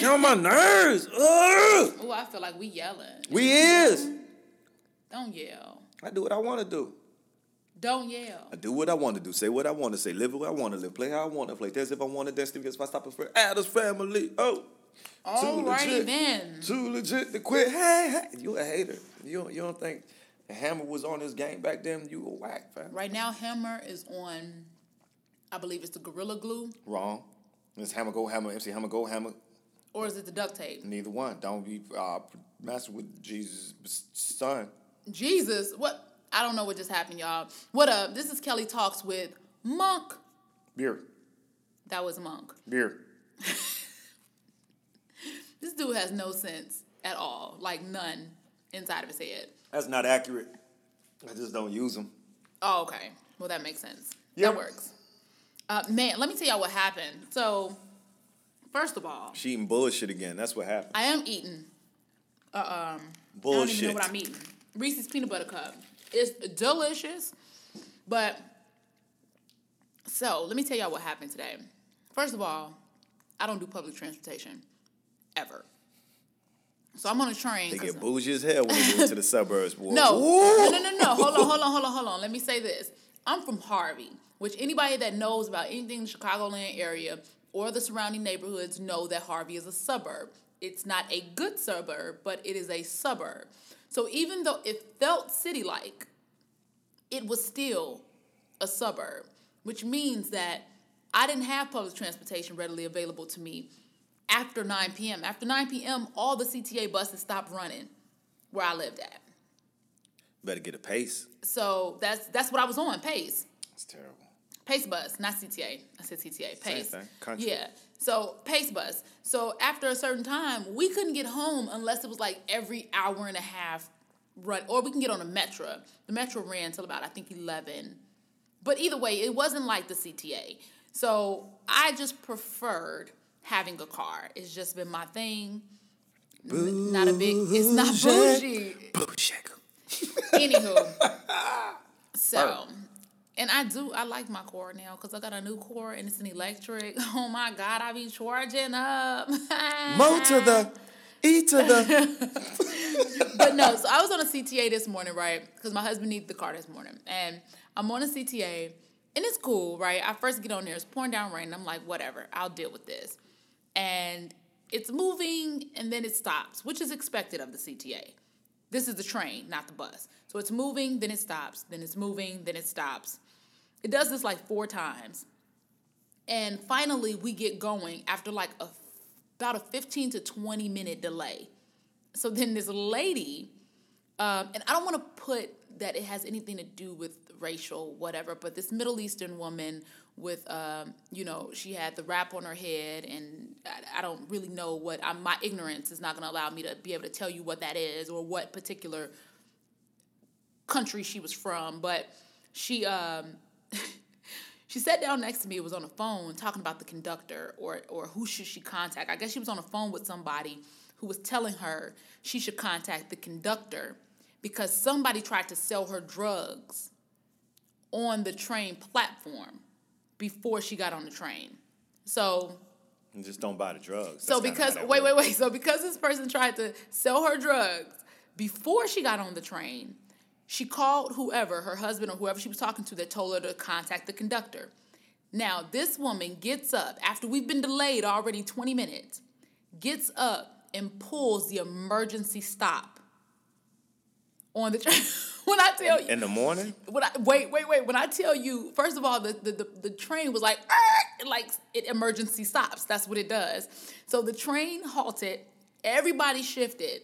Get on my nerves. Ugh. Oh, I feel like we yelling. We is. Don't yell. I do what I want to do. Don't yell. I do what I want to do. Say what I want to say. Live what I want to live. Play how I want to play. Dance if I want to dance. Because if I stop it for Addams family. Oh. Alrighty legit. then. Too legit to quit. Hey, hey. You a hater. You don't, you don't think Hammer was on this game back then? You a whack, fam. Right now, Hammer is on, I believe it's the Gorilla Glue, Wrong. It's Hammer Go Hammer. MC Hammer Go Hammer. Or is it the duct tape? Neither one. Don't be uh, messing with Jesus' son. Jesus, what? I don't know what just happened, y'all. What up? This is Kelly Talks with Monk. Beer. That was Monk. Beer. This dude has no sense at all, like none inside of his head. That's not accurate. I just don't use them. Oh, okay. Well, that makes sense. Yeah. That works. Uh, man, let me tell y'all what happened. So, first of all, She eating bullshit again. That's what happened. I am eating. Uh, um, I don't Bullshit. even know what I'm eating. Reese's peanut butter cup. It's delicious, but so let me tell y'all what happened today. First of all, I don't do public transportation ever. So I'm on a train. They get bougie as hell when they move to the suburbs, boy. no, Ooh. no, no, no, no. Hold on, hold on, hold on, hold on. Let me say this. I'm from Harvey, which anybody that knows about anything in the Chicagoland area or the surrounding neighborhoods know that Harvey is a suburb. It's not a good suburb, but it is a suburb. So even though it felt city like, it was still a suburb, which means that I didn't have public transportation readily available to me after 9 p.m. After 9 p.m., all the CTA buses stopped running where I lived at. Better get a pace. So that's that's what I was on, Pace. It's terrible. Pace bus, not CTA. I said CTA. Pace. Yeah. So Pace bus. So after a certain time, we couldn't get home unless it was like every hour and a half run, or we can get on a metro. The metro ran till about I think eleven. But either way, it wasn't like the CTA. So I just preferred having a car. It's just been my thing. Not a big. It's not bougie. Bougie. Anywho, so, and I do, I like my core now because I got a new core and it's an electric. Oh my God, I be charging up. Mo to the E to the. but no, so I was on a CTA this morning, right? Because my husband needed the car this morning. And I'm on a CTA and it's cool, right? I first get on there, it's pouring down rain. And I'm like, whatever, I'll deal with this. And it's moving and then it stops, which is expected of the CTA. This is the train, not the bus. So it's moving, then it stops, then it's moving, then it stops. It does this like four times. And finally, we get going after like a about a 15 to 20 minute delay. So then this lady, um, and I don't want to put that it has anything to do with racial whatever, but this Middle Eastern woman with, um, you know, she had the wrap on her head, and I, I don't really know what. i my ignorance is not going to allow me to be able to tell you what that is or what particular country she was from, but she um she sat down next to me, it was on the phone talking about the conductor or or who should she contact. I guess she was on the phone with somebody who was telling her she should contact the conductor because somebody tried to sell her drugs on the train platform before she got on the train. So And just don't buy the drugs. so That's because wait, wait, wait. So because this person tried to sell her drugs before she got on the train, she called whoever, her husband or whoever she was talking to that told her to contact the conductor. Now, this woman gets up after we've been delayed already 20 minutes, gets up and pulls the emergency stop on the train. when I tell you, In the morning? when I wait, wait, wait. When I tell you, first of all, the the, the, the train was like, It like it emergency stops. That's what it does. So the train halted. Everybody shifted.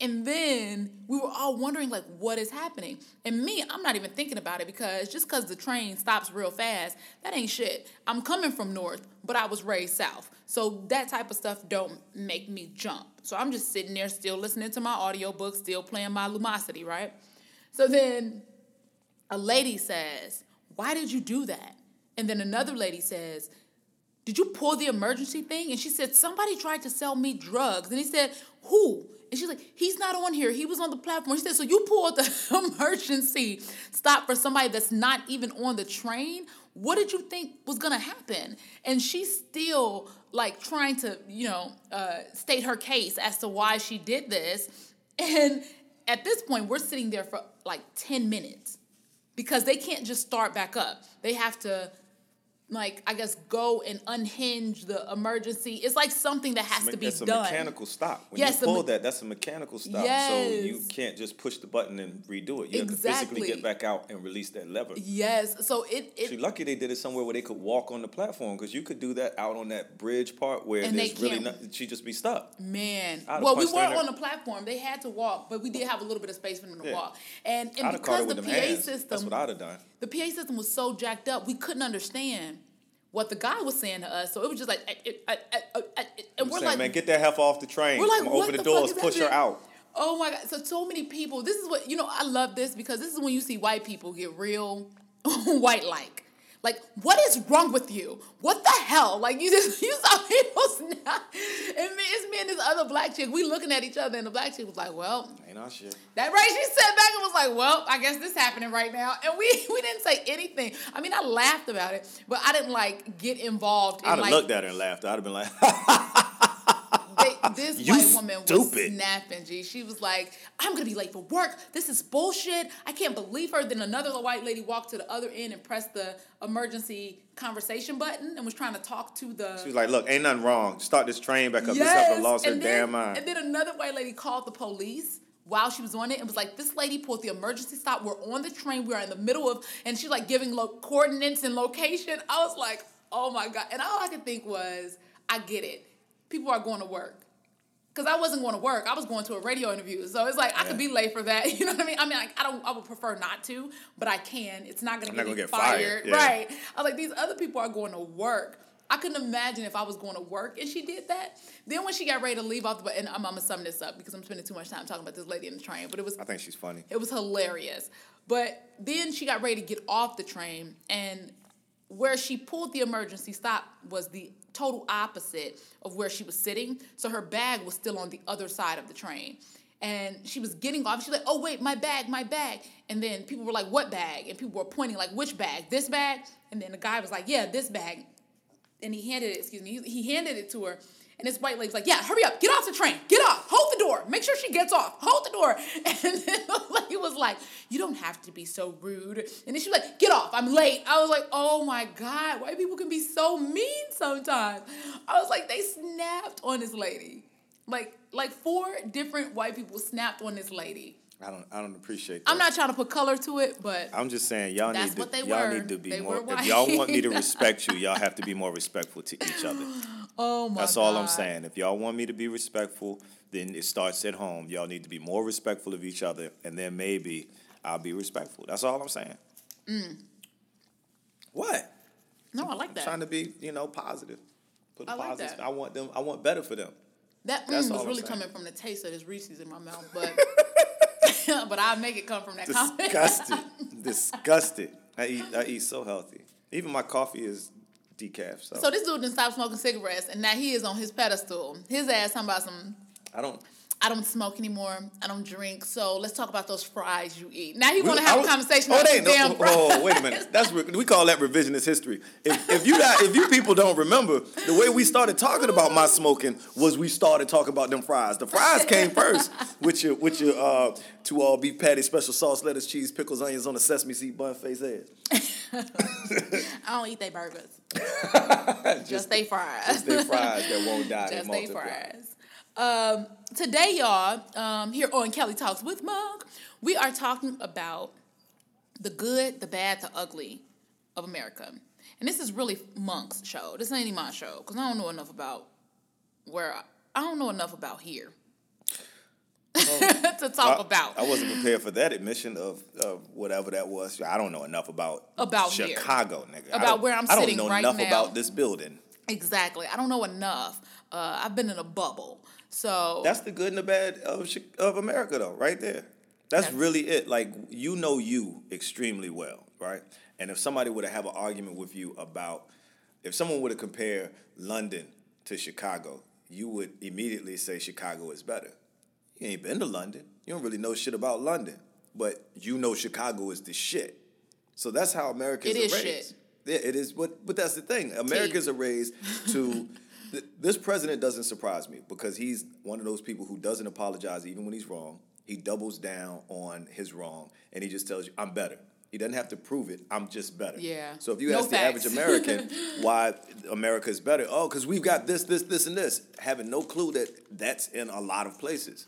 And then we were all wondering like what is happening. And me, I'm not even thinking about it because just because the train stops real fast, that ain't shit. I'm coming from north, but I was raised south. So that type of stuff don't make me jump. So I'm just sitting there still listening to my audiobook, still playing my Lumosity, right? So then a lady says, Why did you do that? And then another lady says, Did you pull the emergency thing? And she said, Somebody tried to sell me drugs. And he said, Who? And she's like, He's not on here. He was on the platform. She said, So you pulled the emergency stop for somebody that's not even on the train? What did you think was gonna happen? And she's still like trying to, you know, uh, state her case as to why she did this. And at this point, we're sitting there for like 10 minutes because they can't just start back up. They have to like I guess go and unhinge the emergency. It's like something that has to be done. it's a mechanical stop. When Yes, you pull me- that, that's a mechanical stop. Yes. So you can't just push the button and redo it. You have to Exactly. physically get back out and release that lever. Yes. So it it See, lucky they did it somewhere where they could walk on the platform because you could do that out on that bridge part where And there's really can't- not. She just be stuck. Man, well, we punched her in weren't on the platform. They had to walk, but we did have a little bit of space for them to Yeah. walk. And and I'd because the PA hands. That's system, what I'd have done. The PA system was so jacked up, we couldn't understand what the guy was saying to us. So it was just like, eh, eh, eh, and I'm we're saying, like, man, get that heifer off the train. we're like, I'm open the, the doors, push her out. Oh my god! So so many people. This is what you know. I love this because this is when you see white people get real white like. Like, what is wrong with you? What the hell? Like, you just you saw people snap. And me, it's me and this other black chick. We looking at each other, and the black chick was like, "Well, Ain't our shit. that right?" She sat back and was like, "Well, I guess this happening right now." And we we didn't say anything. I mean, I laughed about it, but I didn't like get involved. In, I'd have like, looked at her and laughed. I'd have been like, this You white woman was stupid. snapping. G, she was like, "I'm gonna be late for work. This is bullshit. I can't believe her." Then another white lady walked to the other end and pressed the emergency conversation button and was trying to talk to the. she was like, look, ain't nothing wrong. Start this train back up. This Yes, heifer lost her then, damn mind. And then another white lady called the police while she was on it and was like, "This lady pulled the emergency stop. We're on the train. We're in the middle of," and she's like giving lo- coordinates and location. I was like, "Oh my god!" And all I could think was, "I get it. People are going to work." Cause I wasn't going to work, I was going to a radio interview, so it's like I could be late for that. You know what I mean? I mean, like, I don't. I would prefer not to, but I can. It's not gonna I'm get, get fired, fired, yeah. right? I was like, these other people are going to work. I couldn't imagine if I was going to work and she did that. Then when she got ready to leave off the and I'm, I'm gonna sum this up because I'm spending too much time talking about this lady in the train, but it was I think she's funny. it was hilarious. But then she got ready to get off the train, and where she pulled the emergency stop was the total opposite of where she was sitting. So her bag was still on the other side of the train. And she was getting off. She's like, oh, wait, my bag, my bag. And then people were like, what bag? And people were pointing, like, which bag? This bag? And then the guy was like, yeah, this bag and he handed it, excuse me, he, handed it to her. And this white lady's like, yeah, hurry up, get off the train, get off, hold door, make sure she gets off, hold the door. And then the lady was like, you don't have to be so rude. And then she was like, get off, I'm late. I was like, oh my God, white people can be so mean sometimes. I was like, they snapped on this lady. Like, like four different white people snapped on this lady. I don't. I don't appreciate that. I'm not trying to put color to it, but I'm just saying, y'all need to. y'all were. need to be They more. If y'all want me to respect you, y'all have to be more respectful to each other. oh my That's God. all I'm saying. If y'all want me to be respectful, then it starts at home. Y'all need to be more respectful of each other, and then maybe I'll be respectful. That's all I'm saying. What? No, I like that. I'm Trying to be, you know, positive. Put a I like positive. that. I want them. I want better for them. That mm, That's was really coming from the taste of this Reese's in my mouth, but but I'll make it come from that comment. Disgusted. Disgusted. I eat. I eat so healthy. Even my coffee is decaf. So, So this dude didn't stop smoking cigarettes, and now he is on his pedestal. His ass talking about some. I don't. I don't smoke anymore. I don't drink. So let's talk about those fries you eat. Now he want to have a conversation Oh, about they the damn no, fries. oh, wait a minute. That's we call that revisionist history. If, if you not, if you people don't remember, the way we started talking about my smoking was we started talking about them fries. The fries came first with your with your uh, two all beef patty, special sauce, lettuce, cheese, pickles, onions on a sesame seed bun face head. I don't eat they burgers. Just they fries. Just they fries that won't die. Just they fries. Um, today, y'all, um, here on Kelly Talks with Monk, we are talking about the good, the bad, the ugly of America. And this is really Monk's show. This ain't even my show because I don't know enough about where I, I don't know enough about here to talk I, about. I wasn't prepared for that admission of, of whatever that was. I don't know enough about About here. Chicago, nigga. About where I'm sitting. right now. I don't know right enough now. about this building. exactly. I don't know enough. Uh, I've been in a bubble. So That's the good and the bad of of America, though, right there. That's, That's- really it. Like you know you extremely well, right? And if somebody were to have an argument with you about, if someone were to compare London to Chicago, you would immediately say Chicago is better. You ain't been to London. You don't really know shit about London, but you know Chicago is the shit. So that's how Americans It are is raised. shit. Yeah, it is. But but that's the thing. Americans are raised to th- this president doesn't surprise me because he's one of those people who doesn't apologize even when he's wrong. He doubles down on his wrong and he just tells you, I'm better. He doesn't have to prove it. I'm just better. Yeah. So if you No ask the average. American why America is better, oh, because we've got this, this, this, and this, having no clue that that's in a lot of places.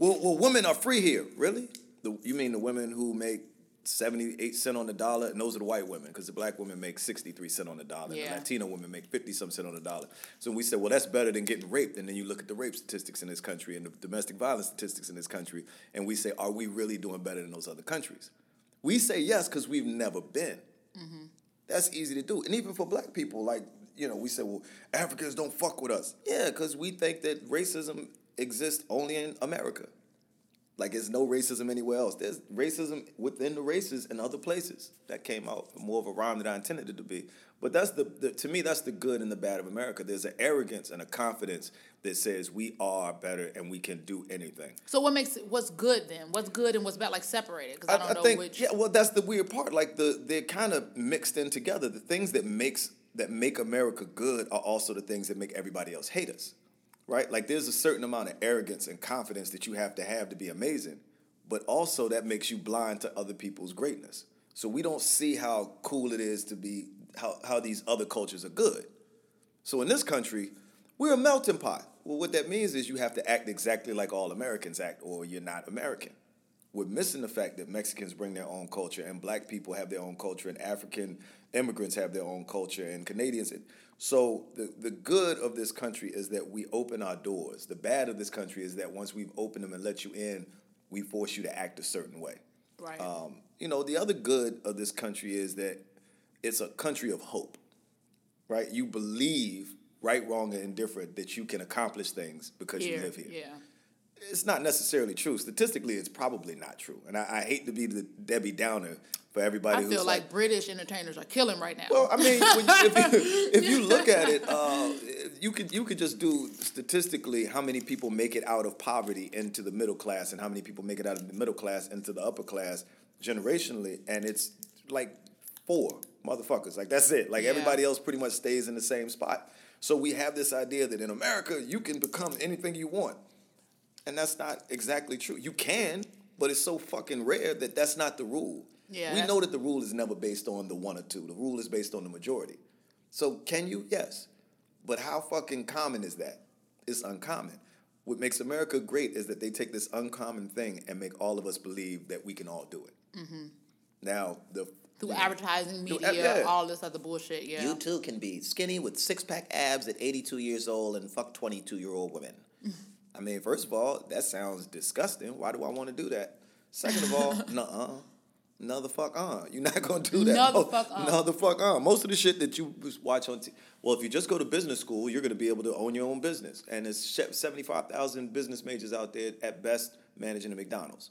Well, well, women are free here. Really? The, you mean the women who make seventy-eight cent on the dollar, and those are the white women, because the black women make sixty-three cent on the dollar, and the Latino women make fifty some cent on the dollar. So we said, well, that's better than getting raped. And then you look at the rape statistics in this country and the domestic violence statistics in this country, and we say, are we really doing better than those other countries? We say yes because we've never been. Mm-hmm. That's easy to do. And even for black people, like, you know, we say, well, Africans don't fuck with us. Yeah, because we think that racism exists only in America. Like, there's no racism anywhere else. There's racism within the races in other places. That came out more of a rhyme than I intended it to be. But that's the, the to me, that's the good and the bad of America. There's an arrogance and a confidence that says we are better and we can do anything. So what makes it, what's good then? What's good and what's bad? Like separated because I, don't know think, which. Yeah, well, that's the weird part. Like the they're kind of mixed in together. The things that makes that make America good are also the things that make everybody else hate us, right? Like there's a certain amount of arrogance and confidence that you have to have to be amazing, but also that makes you blind to other people's greatness. So we don't see how cool it is to be how how these other cultures are good. So in this country, we're a melting pot. Well, what that means is you have to act exactly like all Americans act, or you're not American. We're missing the fact that Mexicans bring their own culture, and Black people have their own culture, and African immigrants have their own culture, and Canadians. So the the good of this country is that we open our doors. The bad of this country is that once we've opened them and let you in, we force you to act a certain way. Right. Um, you know, the other good of this country is that it's a country of hope, right? You believe, right, wrong, and indifferent, that you can accomplish things because you live here. Yeah. It's not necessarily true. Statistically, it's probably not true. And I, I hate to be the Debbie Downer for everybody I who's feel like, British entertainers are killing right now. well, I mean, when you, if, you, if you look at it, uh, you could you could just do statistically how many people make it out of poverty into the middle class, and how many people make it out of the middle class into the upper class generationally, and it's like four motherfuckers. Like that's it. Like Yeah. everybody else pretty much stays in the same spot. So we have this idea that in America you can become anything you want, and that's not exactly true. You can, but it's so fucking rare that that's not the rule. Yeah, we know that the rule is never based on the one or two. The rule is based on the majority. So can you? Yes. But how fucking common is that? It's uncommon. What makes America great is that they take this uncommon thing and make all of us believe that we can all do it. Mm-hmm. Now the Through advertising, media, ad- yeah. all this other bullshit. Yeah. You too can be skinny with six pack abs at 82 years old and fuck 22 year old women. I mean, first of all, that sounds disgusting. Why do I want to do that? Second of all, nuh-uh. No the fuck on. You're not gonna do that. No the fuck uh. on. No the fuck on. Most of the shit that you watch on t- well, if you just go to business school, you're gonna be able to own your own business. And there's seventy five thousand business majors out there at best managing a McDonald's.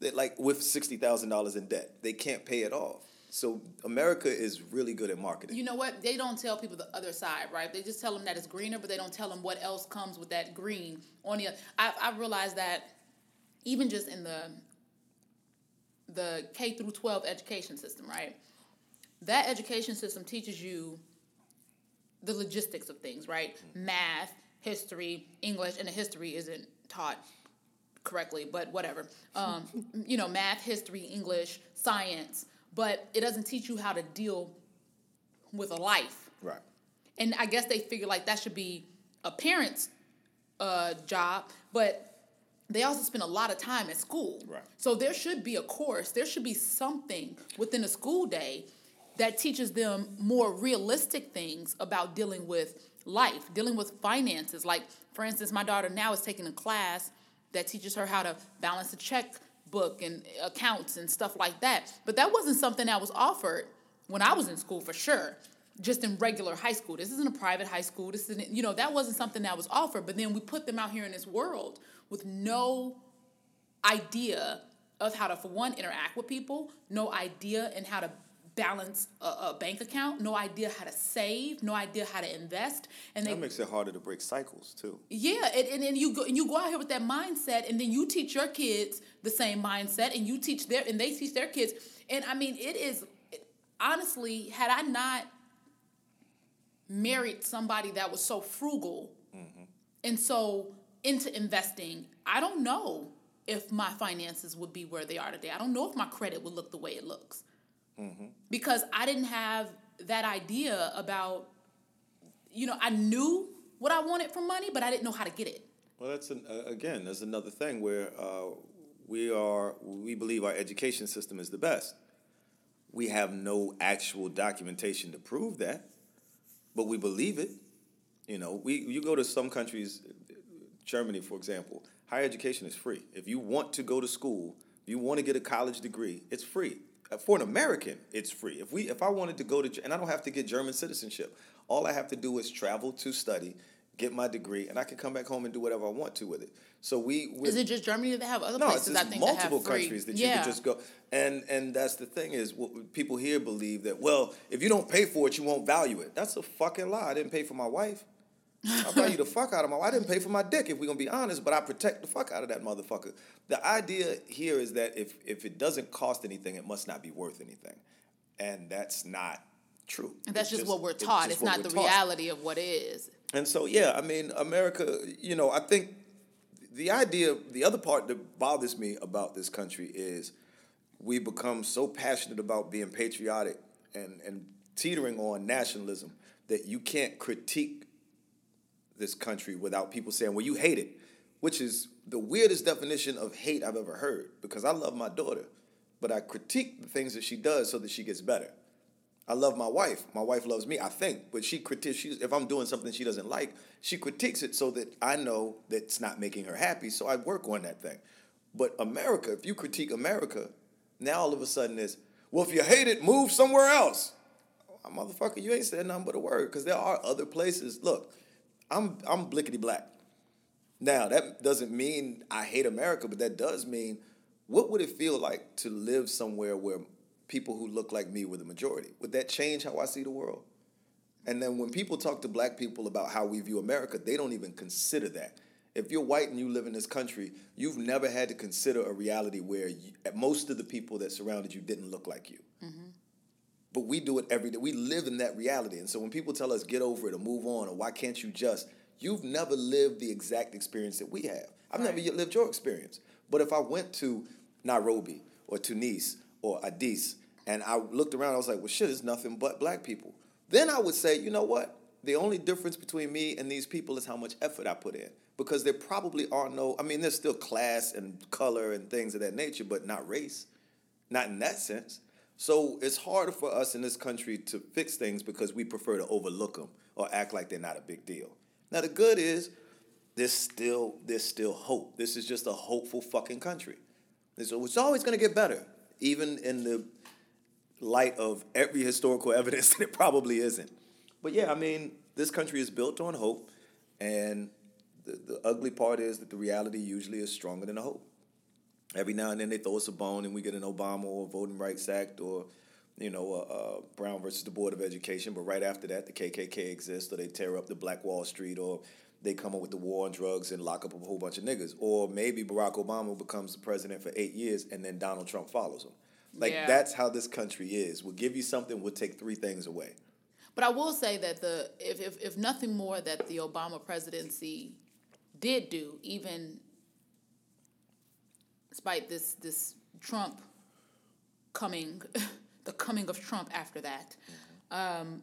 That like with sixty thousand dollars in debt, they can't pay it off. So America is really good at marketing. You know what? They don't tell people the other side, right? They just tell them that it's greener, but they don't tell them what else comes with that green on the. I I realized that even just in the the K through twelve education system, right? That education system teaches you the logistics of things, right? Math, history, English, and the history isn't taught correctly, but whatever. Um, you know, math, history, English, science, but it doesn't teach you how to deal with a life. right. And I guess they figure like that should be a parent's uh, job, but they also spend a lot of time at school. Right. So there should be a course, there should be something within a school day that teaches them more realistic things about dealing with life, dealing with finances. Like, for instance, my daughter now is taking a class that teaches her how to balance a checkbook and accounts and stuff like that. But that wasn't something that was offered when I was in school for sure. Just in regular high school. This isn't a private high school. This isn't, you know, that wasn't something that was offered. But then we put them out here in this world with no idea of how to, for one, interact with people, no idea in how to balance a, a bank account, no idea how to save, no idea how to invest, and they That makes it harder to break cycles too. yeah, and, and then you go and you go out here with that mindset, and then you teach your kids the same mindset, and you teach their and they teach their kids, and I mean it is honestly, had I not married somebody that was so frugal Mm-hmm. and so into investing, I don't know if my finances would be where they are today. I don't know if my credit would look the way it looks. Mm-hmm. Because I didn't have that idea about, you know, I knew what I wanted from money, but I didn't know how to get it. Well, that's an, uh, again, that's another thing where uh, we are we believe our education system is the best. We have no actual documentation to prove that, but we believe it. You know, we you go to some countries, Germany, for example, higher education is free. If you want to go to school, if you want to get a college degree, it's free. For an American, it's free. If we if I wanted to go to and I don't have to get German citizenship. All I have to do is travel to study, get my degree, and I can come back home and do whatever I want to with it. So we we- Is it just Germany that have other no, it's places? just I think multiple that have free. countries that you yeah. can just go. And and that's the thing is, what people here believe that well, if you don't pay for it, you won't value it. That's a fucking lie. I didn't pay for my wife. I value the fuck out of my. I didn't pay for my dick. If we're gonna be honest, but I protect the fuck out of that motherfucker. The idea here is that if if it doesn't cost anything, it must not be worth anything, and that's not true. And that's It's just, what we're taught. just It's, not the taught. reality of what is. And so, yeah, I mean, America, you know, I think the idea, the other part that bothers me about this country is we become so passionate about being patriotic and, and teetering on nationalism that you can't critique this country without people saying, well, you hate it, which is the weirdest definition of hate I've ever heard because I love my daughter, but I critique the things that she does so that she gets better. I love my wife. My wife loves me, I think, but she critiques. If I'm doing something she doesn't like, she critiques it so that I know that it's not making her happy. So I work on that thing. But America, if you critique America, now all of a sudden it's well, if you hate it, move somewhere else. Motherfucker, you ain't said nothing but a word because there are other places. Look, I'm I'm blickety black. Now that doesn't mean I hate America, but that does mean what would it feel like to live somewhere where people who look like me were the majority? Would that change how I see the world? And then when people talk to black people about how we view America, they don't even consider that. If you're white and you live in this country, you've never had to consider a reality where you, most of the people that surrounded you didn't look like you. Mm-hmm. But we do it every day. We live in that reality. And so when people tell us get over it or move on or why can't you just, you've never lived the exact experience that we have. I've never Right. yet lived your experience. But if I went to Nairobi or Tunis or Addis and I looked around, I was like, well, shit, it's nothing but black people. Then I would say, you know what? The only difference between me and these people is how much effort I put in. Because there probably are no, I mean, there's still class and color and things of that nature, but not race. Not in that sense. So it's harder for us in this country to fix things because we prefer to overlook them or act like they're not a big deal. Now the good is there's still there's still hope. This is just a hopeful fucking country. So it's always gonna get better, even in the light of every historical evidence that it probably isn't. But yeah, I mean, this country is built on hope, and the, the ugly part is that the reality usually is stronger than the hope. Every now and then they throw us a bone and we get an Obama or Voting Rights Act or, you know, uh, uh, Brown versus the Board of Education. But right after that, the KKK exists or they tear up the Black Wall Street or they come up with the war on drugs and lock up a whole bunch of niggas. Or maybe Barack Obama becomes the president for eight years and then Donald Trump follows him. Like Yeah. that's how this country is. We'll give you something, we'll take three things away. But I will say that the if, if if nothing more that the Obama presidency did do, even despite this this Trump coming, the coming of Trump after that, um,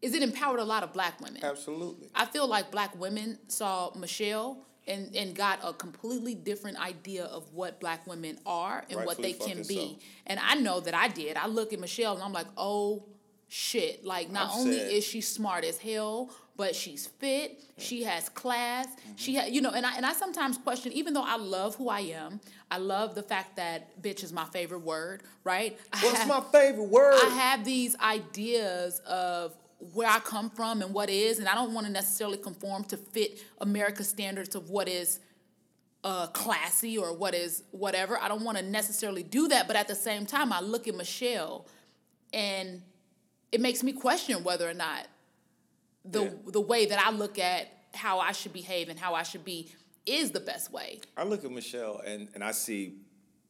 is it empowered a lot of black women. Absolutely. I feel like black women saw Michelle and, and got a completely different idea of what black women are and what they can be. so. And I know that I did. I look at Michelle and I'm like, oh shit. Like not I've only said- is she smart as hell, but she's fit, she has class, Mm-hmm. she ha- you know, and I and I sometimes question, even though I love who I am, I love the fact that bitch is my favorite word, right? What's have- my favorite word? I have these ideas of where I come from and what is, and I don't want to necessarily conform to fit America's standards of what is uh, classy or what is whatever. I don't want to necessarily do that, but at the same time, I look at Michelle, and it makes me question whether or not the Yeah. the way that I look at how I should behave and how I should be is the best way. I look at Michelle and, and I see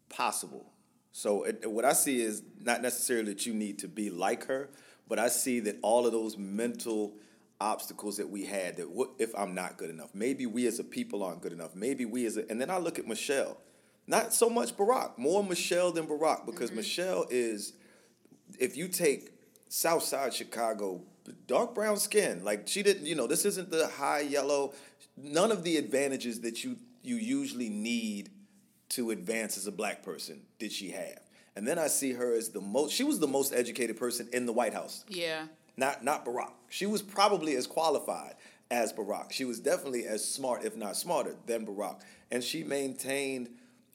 possible. So it, what I see is not necessarily that you need to be like her, But I see that all of those mental obstacles that we had that what if I'm not good enough? Maybe we as a people aren't good enough. Maybe we as a and then I look at Michelle. Not so much Barack, more Michelle than Barack because mm-hmm. Michelle is if you take South Side Chicago, dark brown skin, like she didn't, you know, this isn't the high yellow, none of the advantages that you you usually need to advance as a black person did she have. And then I see her as the most she was the most educated person in the White House. Yeah. Not not Barack. She was probably as qualified as Barack. She was definitely as smart, if not smarter, than Barack. And she maintained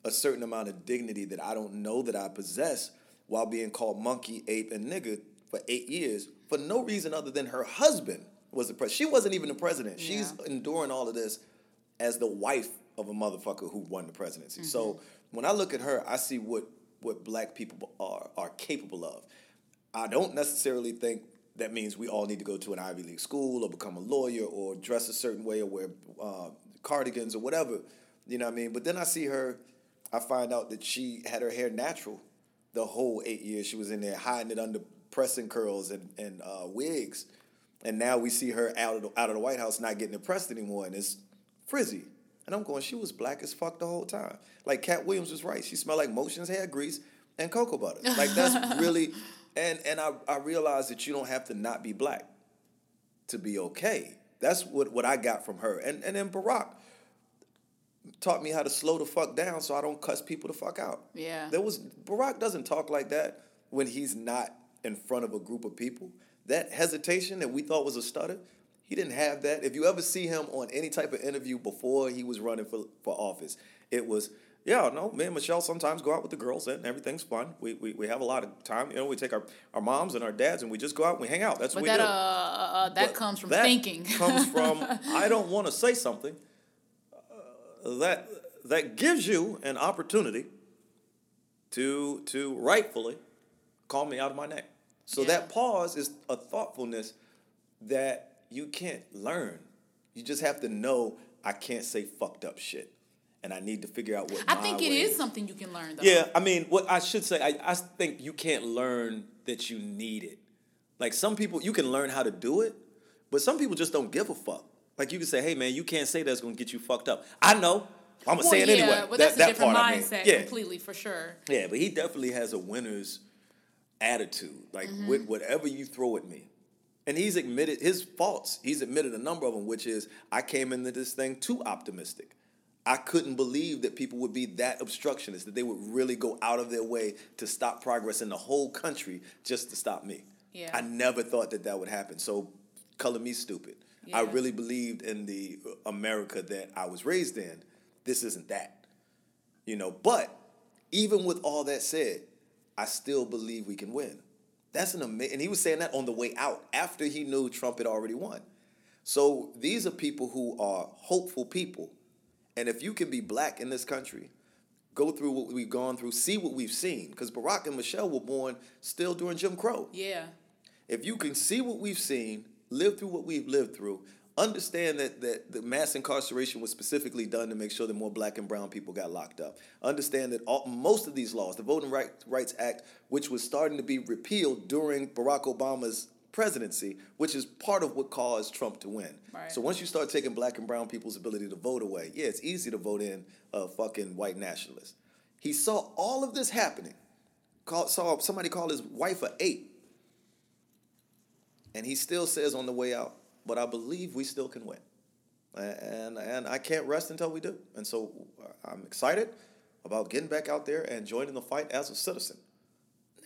a certain amount of dignity that I don't know that I possess while being called monkey, ape, and nigga for eight years for no reason other than her husband was the president. She wasn't even the president. She's Yeah. enduring all of this as the wife of a motherfucker who won the presidency. So when I look at her, I see what what black people are are capable of. I don't necessarily think that means we all need to go to an Ivy League school or become a lawyer or dress a certain way or wear uh, cardigans or whatever. You know what I mean? But then I see her, I find out that she had her hair natural the whole eight years she was in there hiding it under pressing curls and, and uh, wigs. And now we see her out of, the, out of the White House not getting impressed anymore and it's frizzy. And I'm going, she was black as fuck the whole time. Like Katt Williams was right. She smelled like Motion's hair grease and cocoa butter. Like that's really, and and I, I realized that you don't have to not be black to be okay. That's what, what I got from her. And and then Barack taught me how to slow the fuck down so I don't cuss people the fuck out. Yeah. There was Barack doesn't talk like that when he's not in front of a group of people. That hesitation that we thought was a stutter, he didn't have that. If you ever see him on any type of interview before he was running for, for office, it was, yeah, no, me and Michelle sometimes go out with the girls and everything's fun. We, we, we have a lot of time. You know, we take our, our moms and our dads and we just go out and we hang out. That's But what we that do. uh, uh that But comes from that thinking. comes from I don't want to say something uh, that that gives you an opportunity to to rightfully call me out of my name. So Yeah. that pause is a thoughtfulness that you can't learn. You just have to know I can't say fucked up shit, and I need to figure out what. I think it way is something you can learn though. yeah, I mean, what I should say, I, I think you can't learn that you need it. Like some people, you can learn how to do it, but some people just don't give a fuck. Like you can say, hey man, you can't say that's gonna get you fucked up. I know. I'm gonna Well, say it yeah, anyway. but That- that's that a different part I mean. mindset Yeah. completely for sure. Yeah, but he definitely has a winner's attitude. Like Mm-hmm. with whatever you throw at me. And he's admitted his faults. He's admitted a number of them, which is I came into this thing too optimistic. I couldn't believe that people would be that obstructionist, that they would really go out of their way to stop progress in the whole country just to stop me. Yeah. I never thought that that would happen. So color me stupid. Yeah. I really believed in the America that I was raised in. This isn't that you know. But even with all that said, I still believe we can win. That's an amazing, and he was saying that on the way out after he knew Trump had already won. So these are people who are hopeful people, and if you can be black in this country, go through what we've gone through, see what we've seen, because Barack and Michelle were born still during Jim Crow Yeah. if you can see what we've seen, live through what we've lived through, understand that, that the mass incarceration was specifically done to make sure that more black and brown people got locked up. Understand that all, most of these laws, the Voting Rights Act, which was starting to be repealed during Barack Obama's presidency, which is part of what caused Trump to win. Right. So once you start taking black and brown people's ability to vote away, yeah, it's easy to vote in a fucking white nationalist. He saw all of this happening. Called, saw somebody call his wife a ape. And he still says on the way out, but I believe we still can win. And, and I can't rest until we do. And so uh, I'm excited about getting back out there and joining the fight as a citizen.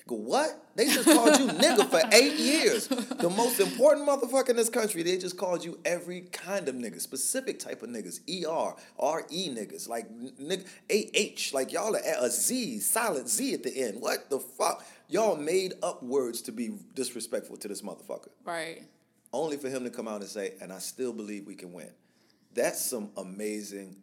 Nigga, what? They just called you nigga for eight years. The most important motherfucker in this country, they just called you every kind of nigga, specific type of niggas. ER, RE niggas, like nigga, AH, like y'all are a Z, silent Z at the end. What the fuck? Y'all made up words to be disrespectful to this motherfucker Right. Only for him to come out and say, and I still believe we can win. That's some amazing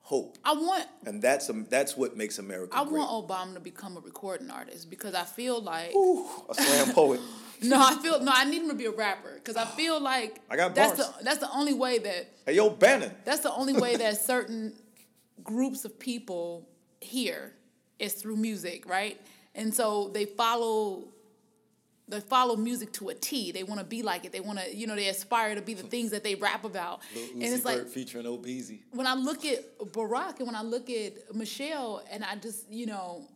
hope. I want And that's um, that's what makes America I great. want Obama to become a recording artist because I feel like Ooh, a slam poet. no, I feel no, I need him to be a rapper because I feel like I got that's bars. the that's the only way that Hey, yo, Bannon. that's the only way that certain groups of people hear is through music, right? And so they follow they follow music to a T. They want to be like it. They want to, you know, they aspire to be the things that they rap about. and it's like featuring Obeezy. when I look at Barack and when I look at Michelle, and I just, you know,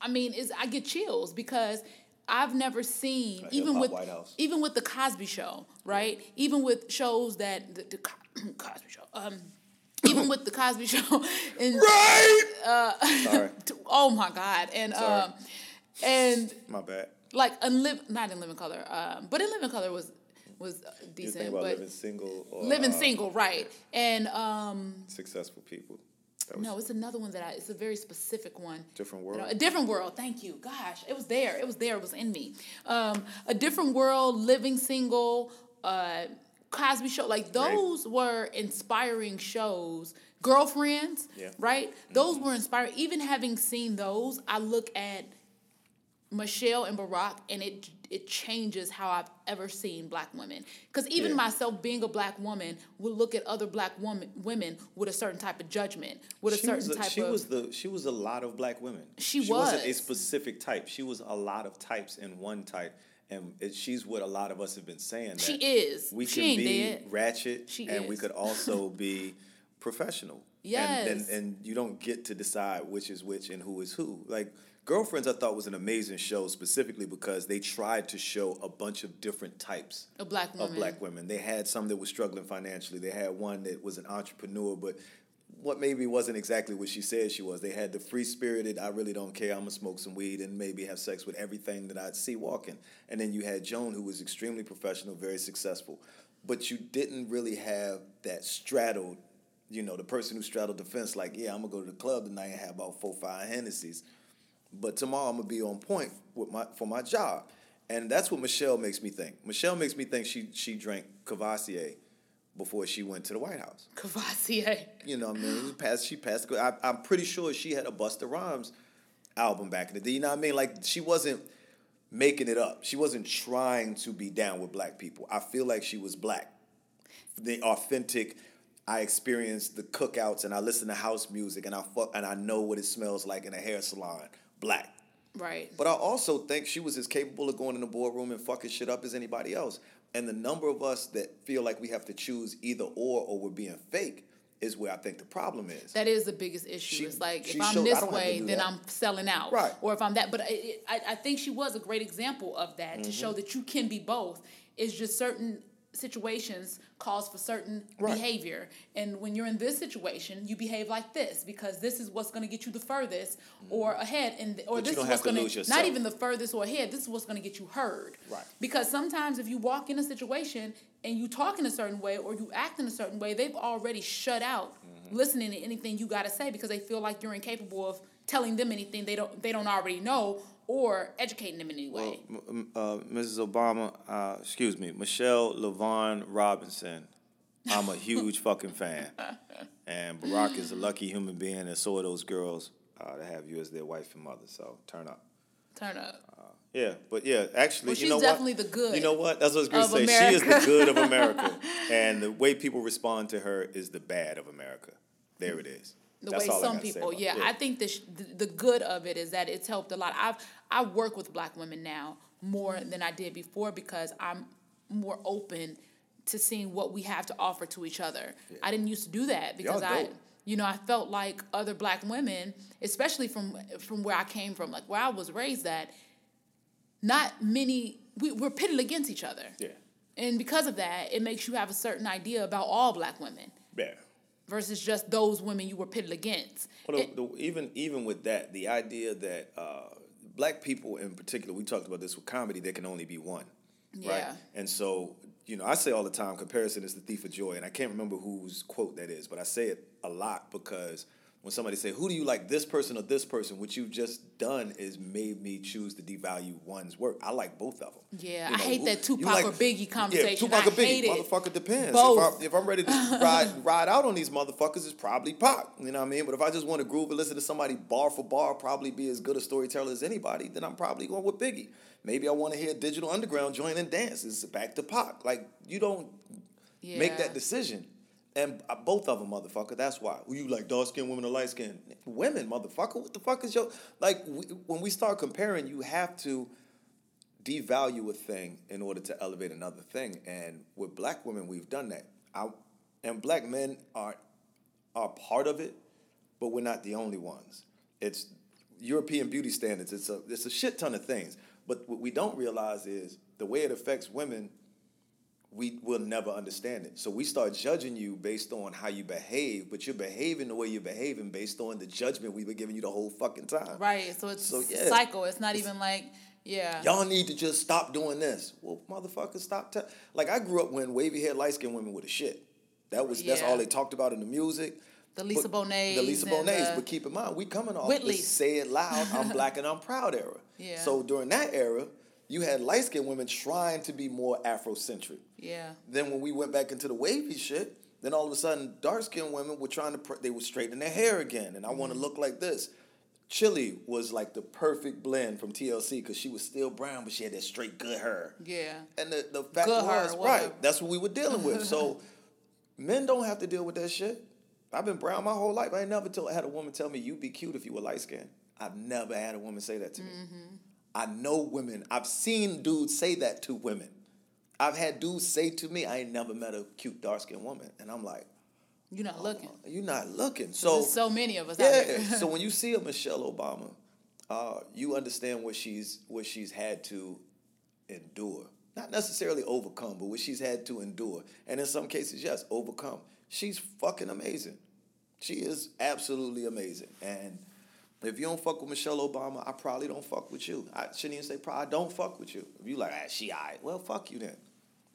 I mean, is I get chills because I've never seen even with even with the Cosby Show, right? Even with shows that the, the Cosby Show, um, even with the Cosby Show, and Right. Sorry, oh my God, and um, and my bad. Like unliv not in Living Color, um, but in Living Color was was uh, You think about but living single or living uh, single, right? And um, successful people. That was no, it's another one that I. It's a very specific one. Different You know, world. a different world. Thank you. Gosh, it was there. It was there. It was in me. Um, a different world. Living single. Uh, Cosby Show. Like those were inspiring shows. Girlfriends. Yeah. Right. Those were inspiring. Even having seen those, I look at Michelle and Barack, and it it changes how I've ever seen black women. Because even Yeah. myself, being a black woman, would look at other black woman women with a certain type of judgment, with a she certain a, type she of. was the she was a lot of black women. She wasn't a specific type. She was a lot of types in one type, and it, she's what a lot of us have been saying. That She is. We She can be dead. ratchet, She and we could also be professional. And, Yes. and and you don't get to decide which is which and who is who. Like Girlfriends, I thought was an amazing show specifically because they tried to show a bunch of different types a black woman. of black women. They had some that was struggling financially. They had one that was an entrepreneur, but what maybe wasn't exactly what she said she was. They had the free spirited, I really don't care, I'm gonna smoke some weed and maybe have sex with everything that I'd see walking. And then you had Joan, who was extremely professional, very successful. But you didn't really have that straddled, you know, the person who straddled the fence, like, yeah, I'm gonna go to the club tonight and have about four, five Hennessy's but tomorrow I'm gonna be on point with my for my job. And that's what Michelle makes me think. Michelle makes me think she she drank Courvoisier before she went to the White House. Courvoisier. You know, what I mean, past she passed. I, I'm pretty sure she had a Busta Rhymes album back in the day. You know what I mean? Like she wasn't making it up. She wasn't trying to be down with black people. I feel like she was black. The authentic. I experienced the cookouts and I listen to house music and I fuck and I know what it smells like in a hair salon. Black. Right. But I also think she was as capable of going in the boardroom and fucking shit up as anybody else. And the number of us that feel like we have to choose either or or we're being fake is where I think the problem is. That is the biggest issue. She- it's like if I'm showed- this to way, then that. I'm selling out. Right. Or if I'm that, but I, I, I think she was a great example of that to Mm-hmm. show that you can be both. It's just certain situations calls for certain Right. behavior, and when you're in this situation, you behave like this because this is what's going to get you the furthest or ahead, and or Mm-hmm. But this is what's to gonna, not even the furthest or ahead. This is what's going to get you heard. Right. Because sometimes if you walk in a situation and you talk in a certain way or you act in a certain way, they've already shut out Mm-hmm. listening to anything you got to say because they feel like you're incapable of telling them anything they don't they don't already know or educating them in any way. Well, uh, Mrs. Obama, uh, excuse me, Michelle LaVaughn Robinson. I'm a huge fucking fan. And Barack is a lucky human being, and so are those girls uh, to have you as their wife and mother. So turn up. Turn up. Yeah, but yeah, actually, Well, you she's know definitely what? the good You know what? That's what I was going to say. She is the good of America, and the way people respond to her is the bad of America. There it is. The That's way all some people about yeah, i think the, sh- the the good of it is that it's helped a lot. I've i work with black women now more mm-hmm. than i did before because i'm more open to seeing what we have to offer to each other. I didn't used to do that because i you know i felt like other black women especially from from where i came from like where i was raised at not many we, we're pitted against each other. Yeah, and because of that it makes you have a certain idea about all black women. Yeah. Versus just those women you were pitted against Well, It- the, even even with that, the idea that uh, black people in particular, we talked about this with comedy, there can only be one, right? And so, you know, I say all the time, comparison is the thief of joy, and I can't remember whose quote that is, but I say it a lot because when somebody say, "Who do you like, this person or this person?" What you've just done is made me choose to devalue one's work. I like both of them. Yeah, You I hate who- that Tupac or Biggie Yeah, conversation. Tupac I or Biggie, motherfucker depends. Both. If, I, if I'm ready to ride ride out on these motherfuckers, it's probably Pac. You know what I mean? But if I just want to groove and listen to somebody bar for bar, probably be as good a storyteller as anybody, then I'm probably going with Biggie. Maybe I want to hear Digital Underground join and dance. It's back to Pac. Like you don't make that decision. And uh, both of them, motherfucker. That's why. Who you like, dark skinned women or light skinned Women, motherfucker. What the fuck is your like? We, when we start comparing, you have to devalue a thing in order to elevate another thing. And with black women, we've done that. I, and black men are are part of it, but we're not the only ones. It's European beauty standards. It's a it's a shit ton of things. But what we don't realize is the way it affects women. We will never understand it. So we start judging you based on how you behave, but you're behaving the way you're behaving based on the judgment we've been giving you the whole fucking time. Right. So it's So, a yeah. cycle. It's not even like yeah. Y'all need to just stop doing this. Well, motherfucker, stop. Like I grew up when wavy haired light skinned women were the shit. That was that's all they talked about in the music. The Lisa But- Bonets The Lisa Bonet. But keep in mind, we coming off Whitleys. the say it loud, I'm black and I'm proud era. Yeah. So during that era, you had light skinned women trying to be more Afrocentric. Yeah. Then when we went back into the wavy shit, then all of a sudden dark skinned women were trying to pr- they were straightening their hair again, and I want Mm-hmm. to look like this. Chili was like the perfect blend from TLC because she was still brown, but she had that straight good hair. Yeah. And the, the fact Good was, whatever. right, that's what we were dealing with. So men don't have to deal with that shit. I've been brown my whole life. I ain't never told, had a woman tell me you'd be cute if you were light skinned. I've never had a woman say that to me. Mm-hmm. I know women. I've seen dudes say that to women. I've had dudes say to me, I ain't never met a cute dark skinned woman. And I'm like, You're not looking. you're not looking. So So There's so many of us out yeah. so when you see a Michelle Obama, uh, you understand what she's what she's had to endure. Not necessarily overcome, but what she's had to endure. And in some cases, yes, overcome. She's fucking amazing. She is absolutely amazing. And if you don't fuck with Michelle Obama, I probably don't fuck with you. I shouldn't even say probably I don't fuck with you. If you like, ah, she alright, well, fuck you then.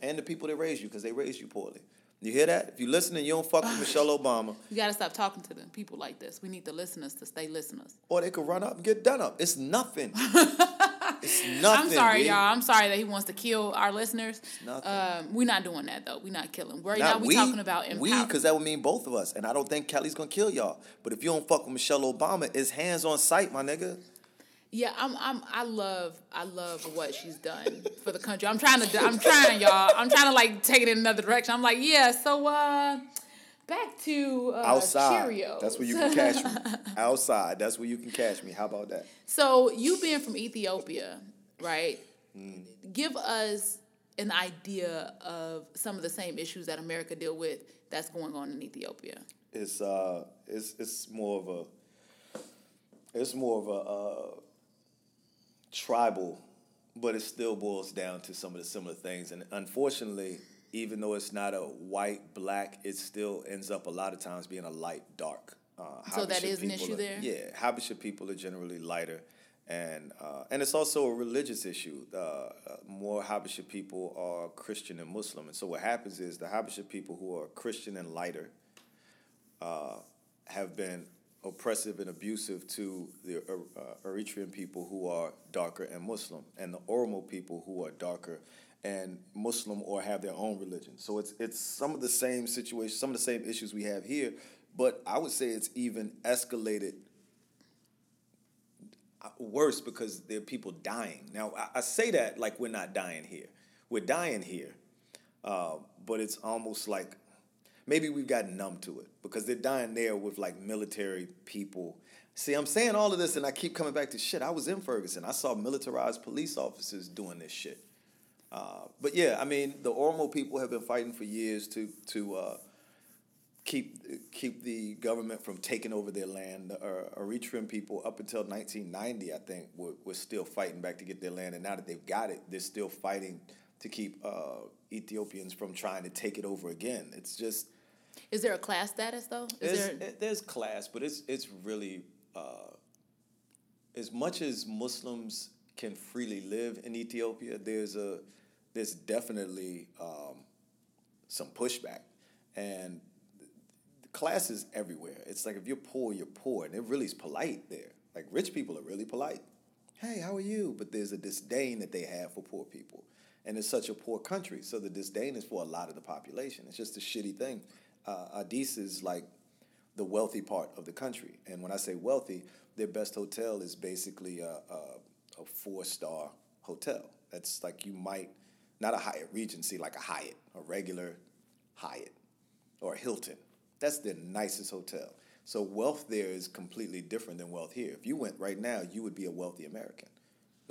And the people that raised you, because they raised you poorly. You hear that? If you listening, you don't fuck with Michelle Obama, You gotta stop talking to them people like this. We need the listeners to stay listeners. or they could run up and get done up. It's nothing. it's nothing. I'm sorry, B. y'all. I'm sorry that he wants to kill our listeners. nothing. Um, we're not doing that though. We're not killing. Right Not now, we we, talking about we, because that would mean both of us. And I don't think Kelly's gonna kill y'all. But if you don't fuck with Michelle Obama, it's hands on sight, my nigga. Yeah, I'm. I'm. I love. I love what she's done for the country. I'm trying to. I'm trying, y'all. I'm trying to like take it in another direction. I'm like, yeah. So, uh, back to uh, Outside. Cheerios. That's where you can catch me. Outside. That's where you can catch me. How about that? So you being from Ethiopia, right? Mm. Give us an idea of some of the same issues that America deal with that's going on in Ethiopia. It's uh it's it's more of a it's more of a uh tribal, but it still boils down to some of the similar things. And unfortunately, even though it's not a white black, it still ends up a lot of times being a light dark. Uh, So that is an issue are- there? Yeah, Habesha people are generally lighter, and uh, and it's also a religious issue. Uh, uh, more Habesha people are Christian and Muslim, and so what happens is the Habesha people who are Christian and lighter uh, have been oppressive and abusive to the uh, Eritrean people who are darker and Muslim, and the Oromo people who are darker and Muslim or have their own religion. So it's it's some of the same situations, some of the same issues we have here, but I would say it's even escalated uh, worse because there are people dying. Now I, I say that like we're not dying here. We're dying here, uh, but it's almost like maybe we've gotten numb to it because they're dying there with like military people. See, I'm saying all of this and I keep coming back to shit. I was in Ferguson. I saw militarized police officers doing this shit. Uh, but yeah, I mean, the Oromo people have been fighting for years to to uh, keep keep the government from taking over their land. The uh, Eritrean people, up until 1990, I think, were, were still fighting back to get their land, and now that they've got it, they're still fighting to keep uh, Ethiopians from trying to take it over again. It's just Is there a class status though? Is there's, there? there's class, but it's it's really uh, as much as Muslims can freely live in Ethiopia. There's a there's definitely um, some pushback, and class is everywhere. It's like if you're poor, you're poor, and it really is polite there. Like rich people are really polite. Hey, how are you? But there's a disdain that they have for poor people, and it's such a poor country, so the disdain is for a lot of the population. It's just a shitty thing. Uh, Addis is like the wealthy part of the country. And when I say wealthy, their best hotel is basically a, a, a four star hotel. That's like you might, not a Hyatt Regency, like a Hyatt, a regular Hyatt or Hilton. That's the nicest hotel. So wealth there is completely different than wealth here. If you went right now, you would be a wealthy American.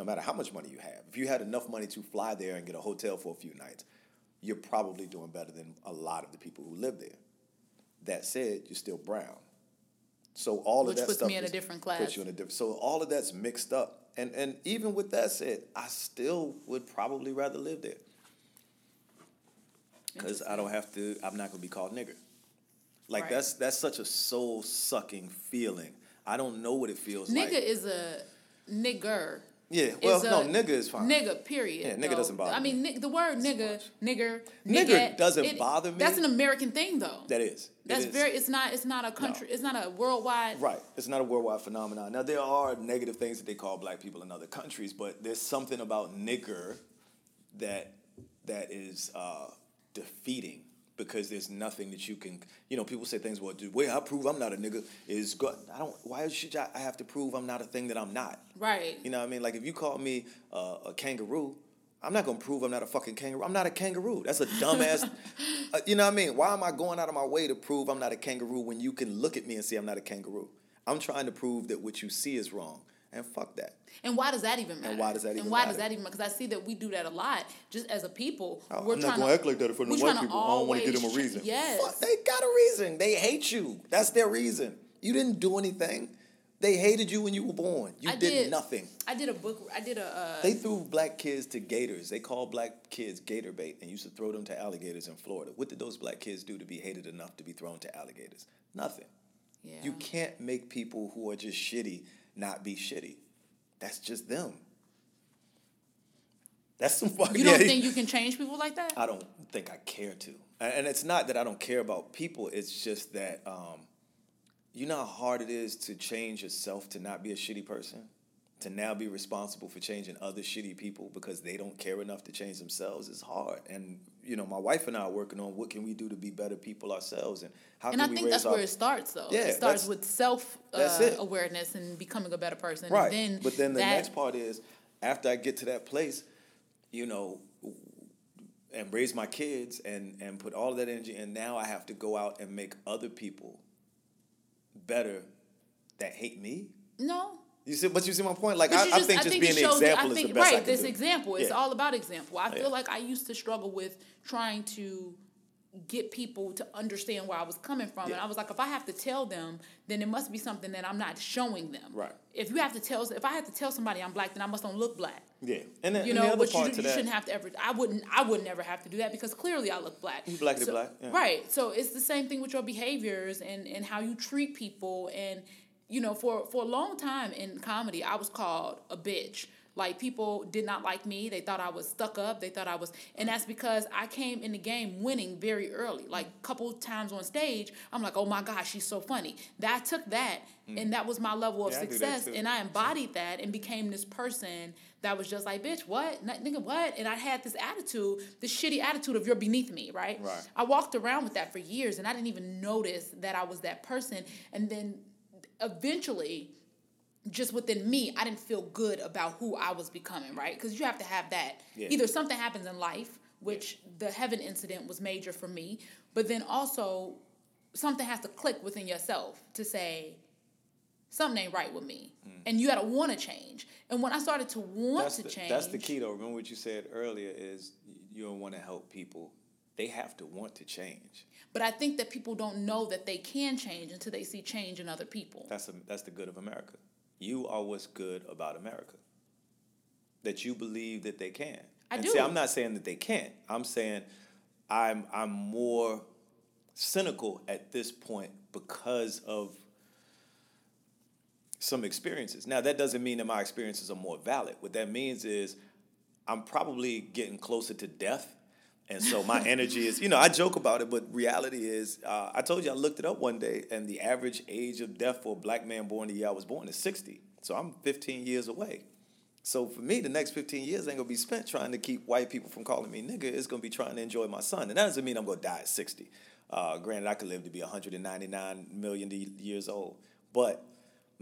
no matter how much money you have. If you had enough money to fly there and get a hotel for a few nights, you're probably doing better than a lot of the people who live there. That said, you're still brown. So all Which of that puts stuff me in a different class. Puts you in a different. So all of that's mixed up, and and even with that said, I still would probably rather live there because I don't have to. I'm not gonna be called nigger. Like Right. that's that's such a soul sucking feeling. I don't know what it feels Nigga like. Nigga is a nigger. Yeah, well, a no, nigga is fine. Nigga, period. Yeah, nigga though. doesn't bother I mean, ni- the word nigga, nigger, Nigger nigga, doesn't bother me. That's an American thing, though. That is. It That's is. very. It's not. It's not a country. It's not a worldwide. Right. It's not a worldwide phenomenon. Now there are negative things that they call black people in other countries, but there's something about nigger that that is uh, defeating because there's nothing that you can. You know, people say things. Well, the way I prove I'm not a nigga is good. I don't. Why should I I have to prove I'm not a thing that I'm not? Right. You know what I mean? Like if you call me uh, a kangaroo, I'm not gonna prove I'm not a fucking kangaroo. I'm not a kangaroo. That's a dumbass. uh, you know what I mean? Why am I going out of my way to prove I'm not a kangaroo when you can look at me and see I'm not a kangaroo? I'm trying to prove that what you see is wrong, and fuck that. And why does that even matter? why does that even And why does matter? that even? Because I see that we do that a lot, just as a people. Oh, we're I'm not gonna to, act like that in front of white people. I don't wanna give them a reason. Yes. Fuck, they got a reason. They hate you. That's their reason. You didn't do anything. They hated you when you were born. You did, did nothing. I did a book. I did a. Uh, They threw black kids to gators. They called black kids gator bait and used to throw them to alligators in Florida. What did those black kids do to be hated enough to be thrown to alligators? Nothing. yeah. You can't make people who are just shitty not be shitty. That's just them. That's some fucking. You don't yeah, think you can change people like that? I don't think I care to. And and it's not that I don't care about people, it's just that um, you know how hard it is to change yourself to not be a shitty person? To now be responsible for changing other shitty people because they don't care enough to change themselves is hard. And you know, my wife and I are working on what can we do to be better people ourselves and how and can I we think that's our where it starts, though. Yeah, it starts with self uh, awareness and becoming a better person. Right. And then but then the that, next part is after I get to that place, you know, and raise my kids and and put all of that energy and now I have to go out and make other people better that hate me. No. You see, but you see my point. Like I, you I think just it being that- example I think, is the best I right, this do. example. It's Yeah. all about example. I Yeah. feel like I used to struggle with trying to get people to understand where I was coming from. And I was like, if I have to tell them, then it must be something that I'm not showing them. Right. If you have to tell if I have to tell somebody I'm black, then I must don't look black. Yeah, and then You know, other but you, you shouldn't have to ever. I wouldn't. I would never have to do that because clearly I look black. You blackity So- black, yeah. Right. So it's the same thing with your behaviors and and how you treat people and you know for for a long time in comedy I was called a bitch. Like people did not like me. They thought I was stuck up. They thought I was, and that's because I came in the game winning very early. Like a couple times on stage, I'm like, oh my gosh, she's so funny. That I took that, and that was my level of Mm. Yeah, I success, too. and I embodied that and became this person that was just like, bitch, what? N- Nigga, what? And I had this attitude, this shitty attitude of you're beneath me, right? Right. I walked around with that for years and I didn't even notice that I was that person. And then eventually, just within me, I didn't feel good about who I was becoming, right? Because you have to have that. Yeah. Either something happens in life, which the heaven incident was major for me, but then also something has to click within yourself to say, something ain't right with me. And you gotta wanna change. And when I started to want Mm. that's to the, change that's the key though. Remember what you said earlier is you don't want to help people. They have to want to change. But I think that people don't know that they can change until they see change in other people. That's a, that's the good of America. You are what's good about America. That you believe that they can. I and do. See, I'm not saying that they can't. I'm saying I'm I'm more cynical at this point because of some experiences. Now that doesn't mean that my experiences are more valid. What that means is I'm probably getting closer to death. And so my energy is, you know, I joke about it, but reality is, uh, I told you I looked it up one day, and the average age of death for a black man born the year I was born is 60. So I'm 15 years away. So for me, the next 15 years ain't gonna be spent trying to keep white people from calling me nigga. It's gonna be trying to enjoy my son. And that doesn't mean I'm gonna die at 60. Uh, granted, I could live to be 199 million years old. But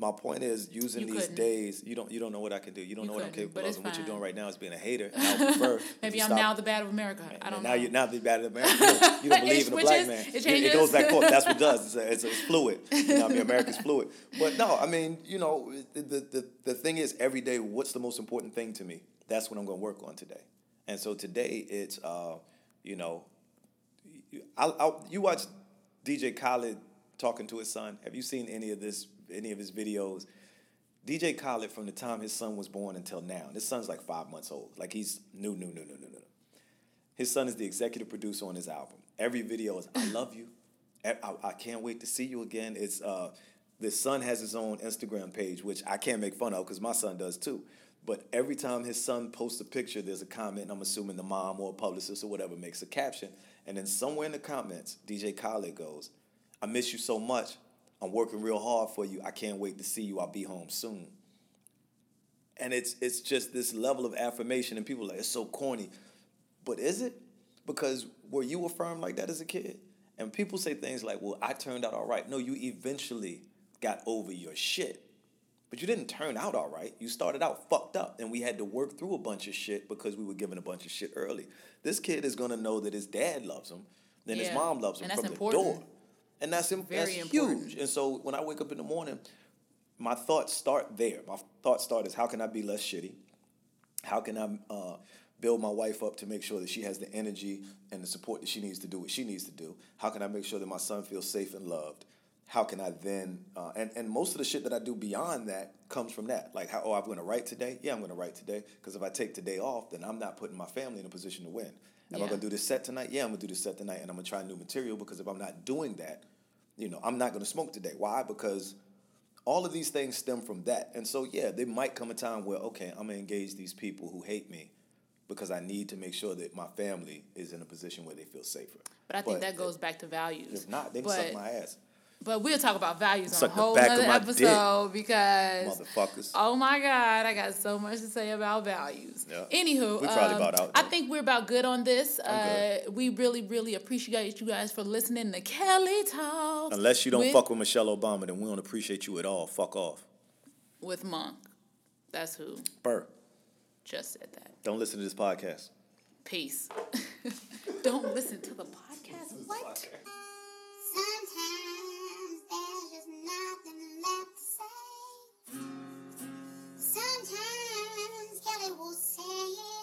my point is using You these couldn't. days. You don't you don't know what I can do. You don't You know what I'm capable of. And what you're doing right now is being a hater. And I would prefer if Maybe I'm stop- now the bad of America. I don't know. now know. you now the bad of America. You don't, you don't believe in a black man. it It, goes back forth. That's what it does. It's, a, it's, it's fluid. You know, I mean, America's fluid. But no, I mean, you know, the, the the the thing is, every day, what's the most important thing to me? That's what I'm going to work on today. And so today, it's uh, you know, I, I, you watch DJ Khaled talking to his son. Have you seen any of this? Any of his videos? DJ Khaled, from the time his son was born until now, his son's like five months old. Like he's new, new, new, new, new, new. His son is the executive producer on his album. Every video is "I love you," I, I- can't wait to see you again. It's uh, the son has his own Instagram page, which I can't make fun of because my son does too. But every time his son posts a picture, there's a comment. I'm assuming the mom or a publicist or whatever makes a caption, and then somewhere in the comments, DJ Khaled goes, "I miss you so much. I'm working real hard for you. I can't wait to see you. I'll be home soon." and it's it's just this level of affirmation and people are like it's so corny. But is it? Because were you affirmed like that as a kid? And people say things like well i turned out all right. No you eventually got over your shit. But you didn't turn out all right. You started out fucked up and we had to work through a bunch of shit because we were given a bunch of shit early. This kid is going to know that his dad loves him then his mom loves him and that's from important. the door and that's, Very that's important. huge and so when i wake up in the morning my thoughts start there. My thoughts start is how can I be less shitty? How can I uh, build my wife up to make sure that she has the energy and the support that she needs to do what she needs to do? How can I make sure that my son feels safe and loved? How can I then, uh, and, and most of the shit that I do beyond that comes from that. Like, how, oh, I'm going to write today? Yeah, I'm going to write today. Because if I take today off, then I'm not putting my family in a position to win. Am I going to do this set tonight? Yeah, I'm going to do this set tonight. And I'm going to try new material because if I'm not doing that, you know, I'm not going to smoke today. Why? Because all of these things stem from that. And so, yeah, there might come a time where, okay, I'm gonna engage these people who hate me because I need to make sure that my family is in a position where they feel safer. But I think that goes back to values. If not, they can but, suck my ass, But we'll talk about values on a the whole other my dick. episode because motherfuckers. Oh my God, I got so much to say about values. Yeah. Anywho, We probably um, about out I think we're about good on this. I'm Uh, we really, really appreciate you guys for listening to Kelly Talks. Unless you don't with, fuck with Michelle Obama, then we don't appreciate you at all. Fuck off. with Monk. That's who Burr, just said that. don't listen to this podcast. Peace. don't listen to the podcast. What? Sometimes Kelly will say